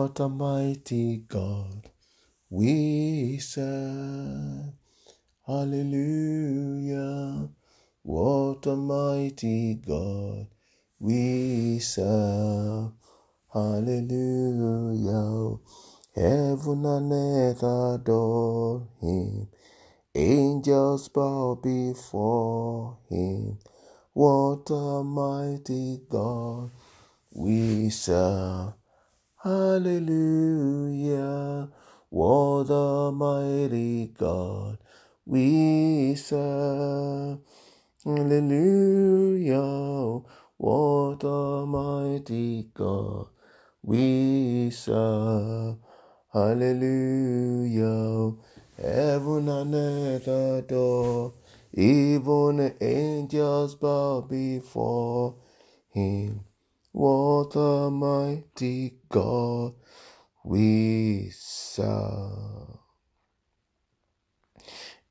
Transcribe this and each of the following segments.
What a mighty God we serve. Hallelujah. What a mighty God we serve. Hallelujah. Heaven and earth adore him. Angels bow before him. What a mighty God we serve. Hallelujah. What a mighty God we serve. Hallelujah. What a mighty God we serve. Hallelujah. Heaven and earth adore. Even angels bow before him. What a mighty God we serve.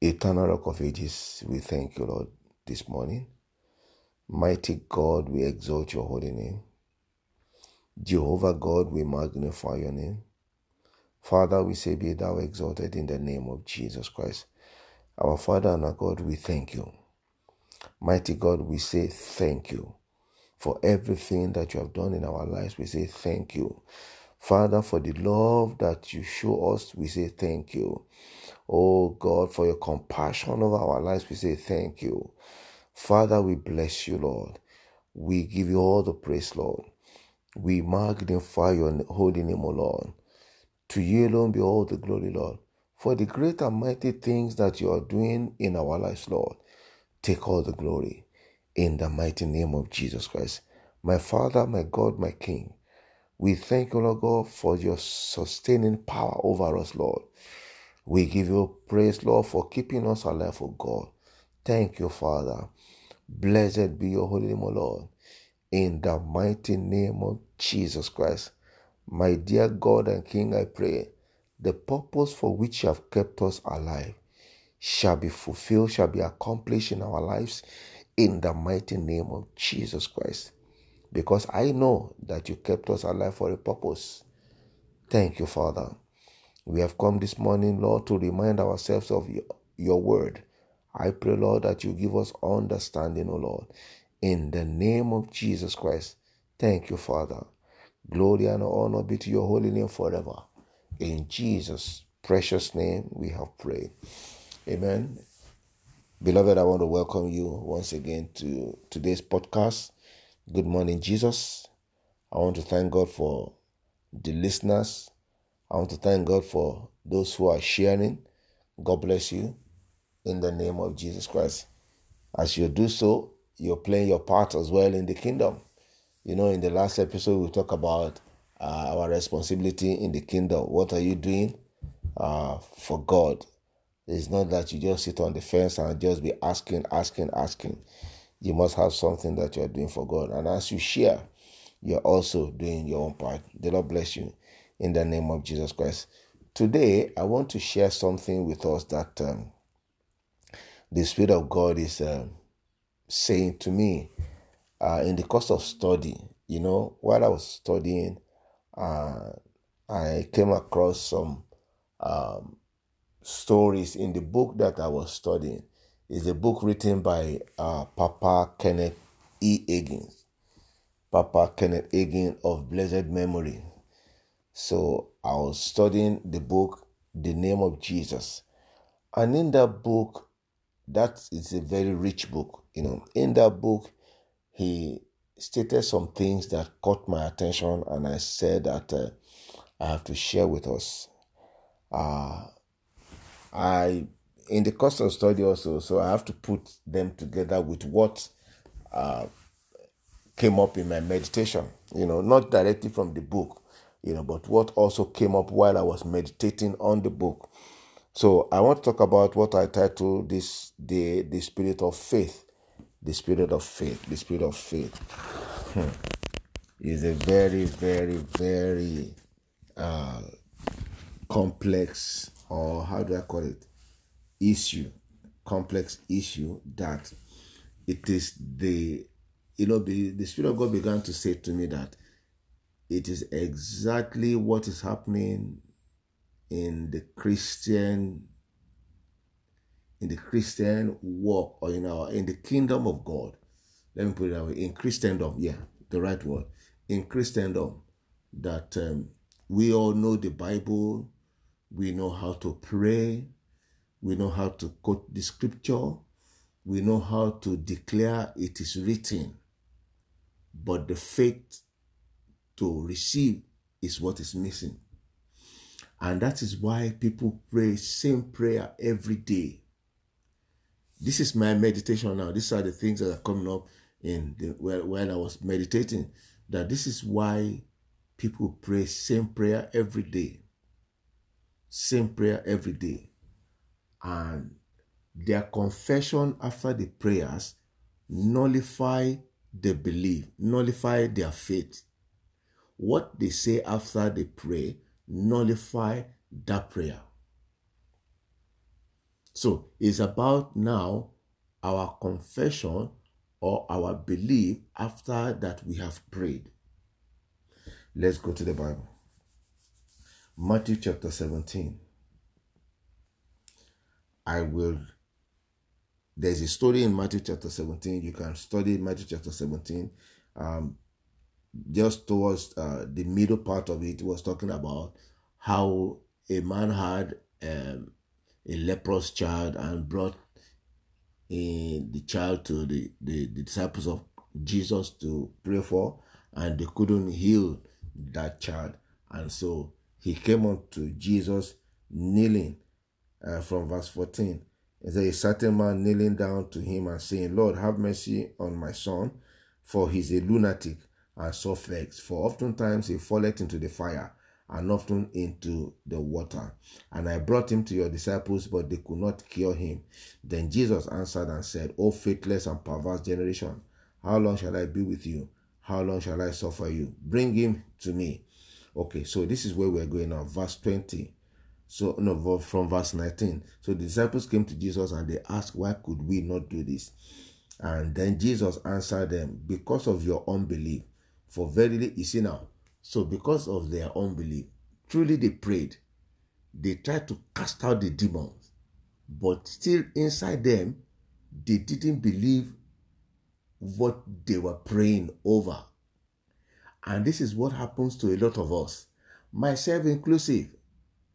Eternal Rock of Ages, we thank you, Lord, this morning. Mighty God, we exalt your holy name. Jehovah God, we magnify your name. Father, we say, Be thou exalted in the name of Jesus Christ. Our Father and our God, we thank you. Mighty God, we say thank you for everything that you have done in our lives. We say thank you. Father, for the love that you show us, we say thank you. Oh God, for your compassion over our lives, we say thank you. Father, we bless you, Lord. We give you all the praise, Lord. We magnify your holy name, O Lord. To you alone be all the glory, Lord. For the great and mighty things that you are doing in our lives, Lord. Take all the glory in the mighty name of Jesus Christ. My Father, my God, my King. We thank you, Lord God, for your sustaining power over us, Lord. We give you praise, Lord, for keeping us alive, oh God. Thank you, Father. Blessed be your holy name, O Lord. In the mighty name of Jesus Christ. My dear God and King, I pray the purpose for which you have kept us alive shall be fulfilled, shall be accomplished in our lives in the mighty name of Jesus Christ. Because I know that you kept us alive for a purpose. Thank you, Father. We have come this morning, Lord, to remind ourselves of your, your word. I pray, Lord, that you give us understanding, O Lord. In the name of Jesus Christ. Thank you, Father. Glory and honor be to your holy name forever. In Jesus' precious name we have prayed. Amen. Beloved, I want to welcome you once again to today's podcast. Good morning, Jesus. I want to thank God for the listeners I want to thank God for those who are sharing. God bless you in the name of Jesus Christ. As you do so, you're playing your part as well in the kingdom. You know, in the last episode, we talked about uh, our responsibility in the kingdom. What are you doing uh, for God? It's not that you just sit on the fence and just be asking, asking, asking. You must have something that you're doing for God. And as you share, you're also doing your own part. The Lord bless you in the name of Jesus Christ. Today, I want to share something with us that um, the Spirit of God is uh, saying to me uh, in the course of study. You know, while I was studying, uh, I came across some um, stories in the book that I was studying. It's a book written by uh, Papa Kenneth E. Hagin. Papa Kenneth Hagin of blessed memory. So I was studying the book, The Name of Jesus. And in that book, that is a very rich book. You know, in that book, he stated some things that caught my attention, and I said that uh, I have to share with us. Uh, I, in the course of study also, so I have to put them together with what uh, came up in my meditation. You know, not directly from the book, you know, but what also came up while I was meditating on the book. So I want to talk about what I titled this the the spirit of faith. The spirit of faith. The spirit of faith. Hmm. Is a very, very, very uh, complex, or how do I call it? Issue, complex issue that it is the, you know, the, the Spirit of God began to say to me that it is exactly what is happening in the Christian in the Christian walk or in our in the kingdom of God. Let me put it that way. In Christendom, yeah, the right word. In Christendom, that um, we all know the Bible, we know how to pray, we know how to quote the scripture, we know how to declare it is written. But the faith to receive is what is missing. And that is why people pray same prayer every day. This is my meditation now. These are the things that are coming up in the, while I was meditating. That this is why people pray same prayer every day. Same prayer every day. And their confession after the prayers nullify the belief, nullify their faith. What they say after they pray nullify that prayer. So it's about now our confession or our belief after that we have prayed. Let's go to the Bible. Matthew chapter 17. I will. There's a story in Matthew chapter 17. You can study Matthew chapter 17. Um, just towards uh, the middle part of it was talking about how a man had um, a leprous child and brought in the child to the, the, the disciples of Jesus to pray for, and they couldn't heal that child. And so he came unto Jesus kneeling uh, from verse 14. It says, A certain man kneeling down to him and saying, Lord, have mercy on my son, for he's a lunatic and suffers. For oftentimes he falleth into the fire and often into the water. And I brought him to your disciples, but they could not cure him. Then Jesus answered and said, O faithless and perverse generation, how long shall I be with you? How long shall I suffer you? Bring him to me. Okay, so this is where we're going now, verse 20. So, no, from verse 19. So the disciples came to Jesus and they asked, Why could we not do this? And then Jesus answered them, Because of your unbelief. For verily, you see now, so because of their unbelief, truly they prayed. They tried to cast out the demons, but still inside them, they didn't believe what they were praying over. And this is what happens to a lot of us, myself inclusive.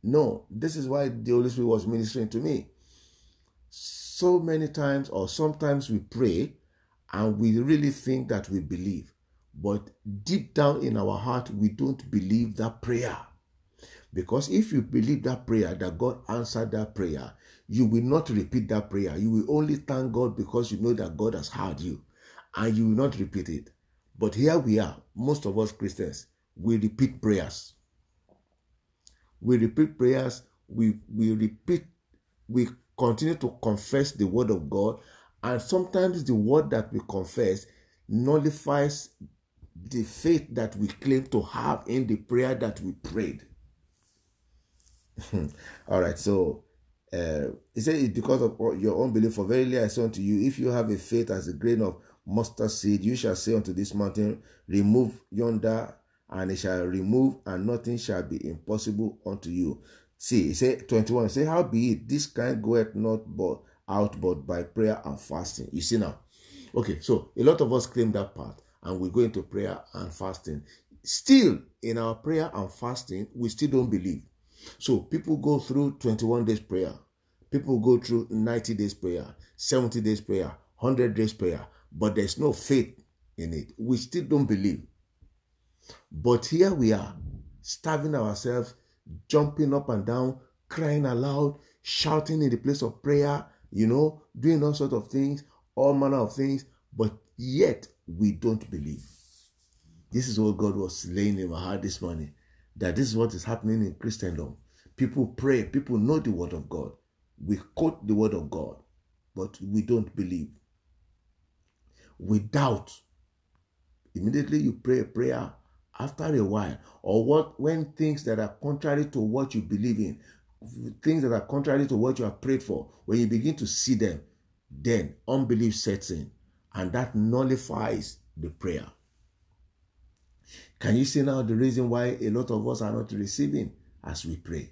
No, this is why the Holy Spirit was ministering to me. So many times, or sometimes we pray and we really think that we believe. But deep down in our heart, we don't believe that prayer. Because if you believe that prayer, that God answered that prayer, you will not repeat that prayer. You will only thank God because you know that God has heard you and you will not repeat it. But here we are, most of us Christians, we repeat prayers. We repeat prayers, we, we repeat, we continue to confess the word of God, and sometimes the word that we confess nullifies the faith that we claim to have in the prayer that we prayed. All right, so uh, he said it's because of your unbelief. For verily I say unto you, if you have a faith as a grain of mustard seed, you shall say unto this mountain, Remove yonder, and it shall remove, and nothing shall be impossible unto you. See, say 21, say, How be it, this kind goeth not but out but by prayer and fasting. You see now. Okay, so a lot of us claim that part and we go into prayer and fasting. Still, in our prayer and fasting, we still don't believe. So people go through 21 days prayer. People go through 90 days prayer, 70 days prayer, 100 days prayer, but there's no faith in it. We still don't believe. But here we are, starving ourselves, jumping up and down, crying aloud, shouting in the place of prayer, you know, doing all sorts of things, all manner of things, but yet we don't believe. This is what God was laying in my heart this morning. That this is what is happening in Christendom. People pray, people know the word of God. We quote the word of God, but we don't believe. Doubt. Immediately you pray a prayer after a while, or what when things that are contrary to what you believe in, things that are contrary to what you have prayed for, when you begin to see them, then unbelief sets in and that nullifies the prayer. Can you see now the reason why a lot of us are not receiving as we pray?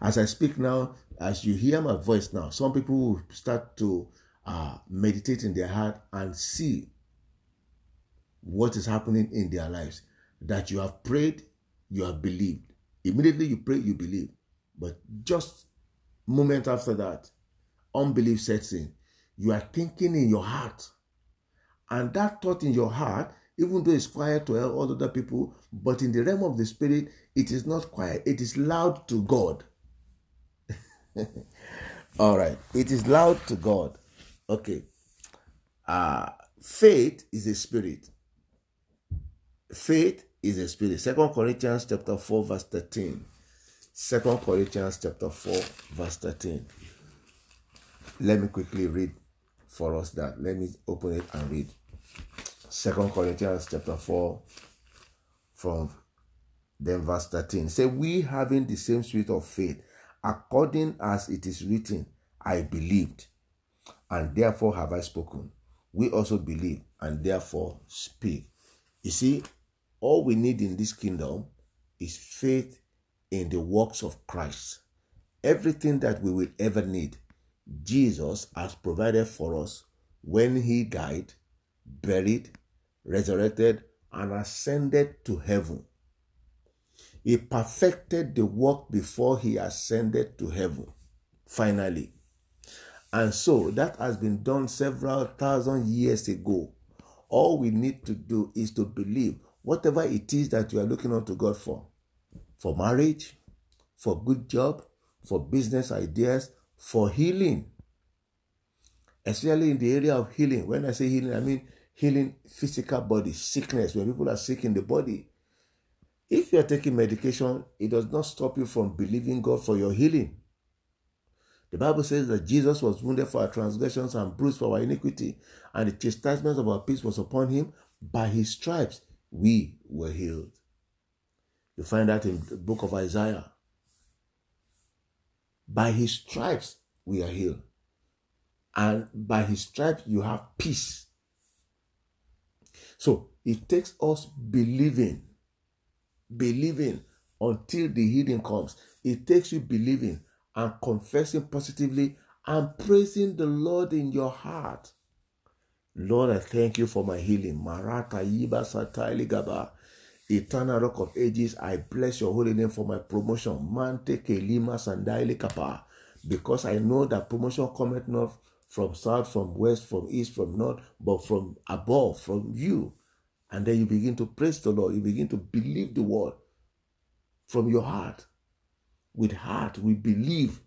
As I speak now, as you hear my voice now, some people will start to uh, meditate in their heart and see what is happening in their lives. That you have prayed, you have believed. Immediately you pray, you believe. But just moment after that, unbelief sets in. You are thinking in your heart. And that thought in your heart, even though it's quiet to all other people, but in the realm of the spirit, it is not quiet. It is loud to God. all right. It is loud to God. Okay. Uh, faith is a spirit. Faith is a spirit. Second Corinthians chapter 4, verse 13. Second Corinthians chapter 4, verse 13. Let me quickly read for us that. Let me open it and read. Second Corinthians chapter 4 from then verse 13. Say, we having the same spirit of faith, according as it is written, I believed, and therefore have I spoken. We also believe, and therefore speak. You see, all we need in this kingdom is faith in the works of Christ. Everything that we will ever need, Jesus has provided for us when he died, buried, resurrected, and ascended to heaven. He perfected the work before he ascended to heaven, finally. And so that has been done several thousand years ago. All we need to do is to believe whatever it is that you are looking unto God for for marriage, for good job, for business ideas, for healing. Especially in the area of healing. When I say healing, I mean healing physical body, sickness, when people are sick in the body. If you are taking medication, it does not stop you from believing God for your healing. The Bible says that Jesus was wounded for our transgressions and bruised for our iniquity, and the chastisement of our peace was upon him. By his stripes, we were healed. You find that in the book of Isaiah. By his stripes, we are healed. And by his stripes, you have peace. So it takes us believing, believing until the healing comes. It takes you believing and confessing positively and praising the Lord in your heart. Lord, I thank you for my healing. Marata Yiba Satali Gaba. Eternal Rock of Ages, I bless your holy name for my promotion. Mante Kelima Sandaili Kapa. Because I know that promotion cometh not from south, from west, from east, from north, but from above, from you. And then you begin to praise the Lord. You begin to believe the word from your heart. With heart, we believe.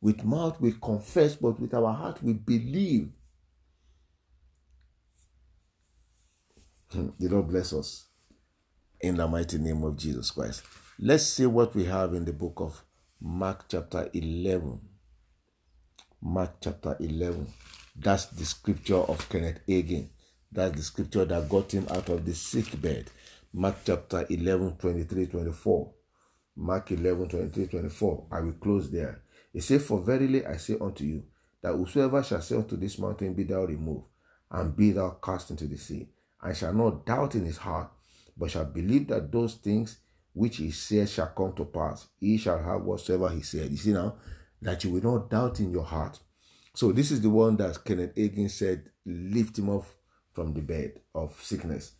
With mouth, we confess, but with our heart, we believe. the Lord bless us in the mighty name of Jesus Christ. Let's see what we have in the book of Mark, chapter 11. Mark, chapter 11. That's the scripture of Kenneth Hagin. That's the scripture that got him out of the sick bed. Mark chapter 11, 23, 24. Mark 11, 23, 24. I will close there. He said, For verily I say unto you, that whosoever shall say unto this mountain, Be thou removed, and be thou cast into the sea, and shall not doubt in his heart, but shall believe that those things which he says shall come to pass, he shall have whatsoever he said. You see now, that you will not doubt in your heart. So this is the one that Kenneth Hagin said, lift him off from the bed of sickness.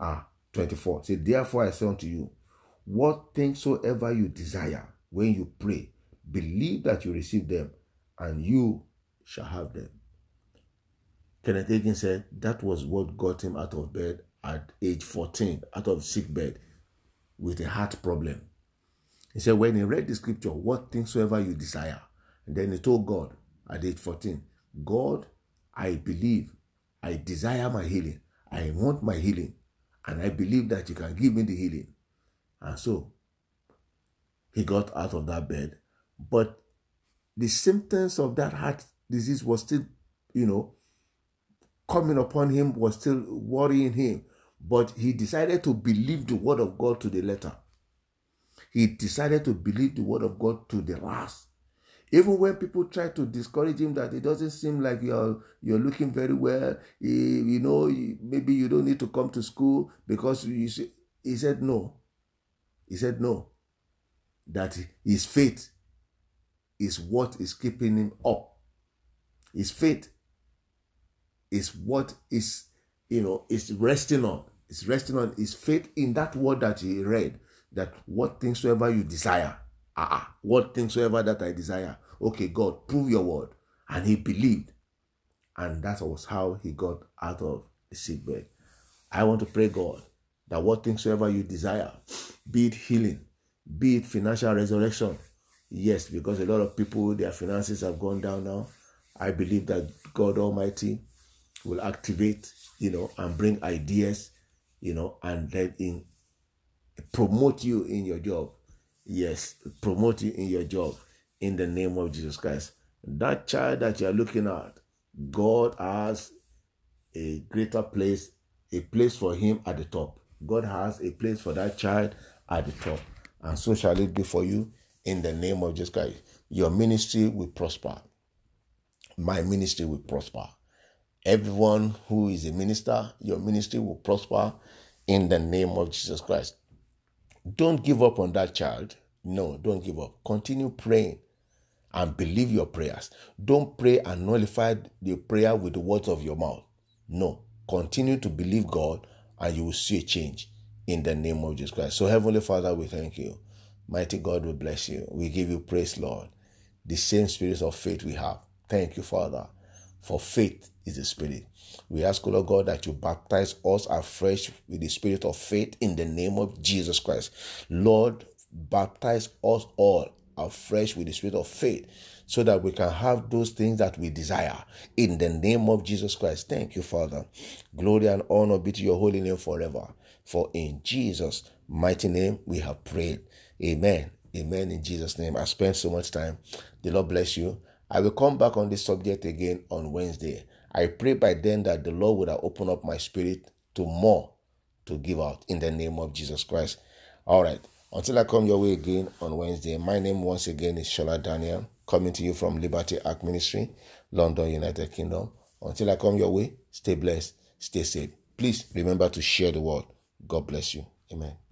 Ah, 24. Say, therefore I say unto you, what things soever you desire when you pray, believe that you receive them, and you shall have them. Kenneth Hagin said that was what got him out of bed at age 14, out of sick bed with a heart problem. He said, when he read the scripture, what things soever you desire, and then he told God at age 14, God, I believe, I desire my healing, I want my healing, and I believe that you can give me the healing. And so he got out of that bed. But the symptoms of that heart disease was still, you know, coming upon him, was still worrying him. But he decided to believe the word of God to the letter. He decided to believe the word of God to the last. Even when people try to discourage him that it doesn't seem like you're you're looking very well, he, you know, maybe you don't need to come to school because you see, he said no. He said no. That his faith is what is keeping him up. His faith is what is, you know, is resting on. Is resting on his faith in that word that he read. That what things soever you desire, ah, what things soever that I desire. Okay, God, prove your word. And he believed. And that was how he got out of the sick bed. I want to pray, God, that what things soever you desire, be it healing, be it financial resurrection. Yes, because a lot of people, their finances have gone down now. I believe that God Almighty will activate, you know, and bring ideas, you know, and then in promote you in your job. Yes, promote you in your job in the name of Jesus Christ. That child that you are looking at, God has a greater place, a place for him at the top. God has a place for that child at the top. And so shall it be for you in the name of Jesus Christ. Your ministry will prosper. My ministry will prosper. Everyone who is a minister, your ministry will prosper in the name of Jesus Christ. Don't give up on that child. No, don't give up. Continue praying and believe your prayers. Don't pray and nullify the prayer with the words of your mouth. No, continue to believe God and you will see a change in the name of Jesus Christ. So, Heavenly Father, we thank you. Mighty God, we bless you. We give you praise, Lord. The same spirit of faith we have. Thank you, Father, for faith is the spirit. We ask, Lord God, that you baptize us afresh with the spirit of faith in the name of Jesus Christ. Lord, baptize us all afresh with the spirit of faith so that we can have those things that we desire in the name of Jesus Christ. Thank you, Father. Glory and honor be to your holy name forever. For in Jesus' mighty name we have prayed. Amen. Amen. In Jesus' name. I spent so much time. The Lord bless you. I will come back on this subject again on Wednesday. I pray by then that the Lord would have opened up my spirit to more to give out in the name of Jesus Christ. All right. Until I come your way again on Wednesday, my name once again is Shola Daniel, coming to you from Liberty Ark Ministry, London, United Kingdom. Until I come your way, stay blessed, stay safe. Please remember to share the word. God bless you. Amen.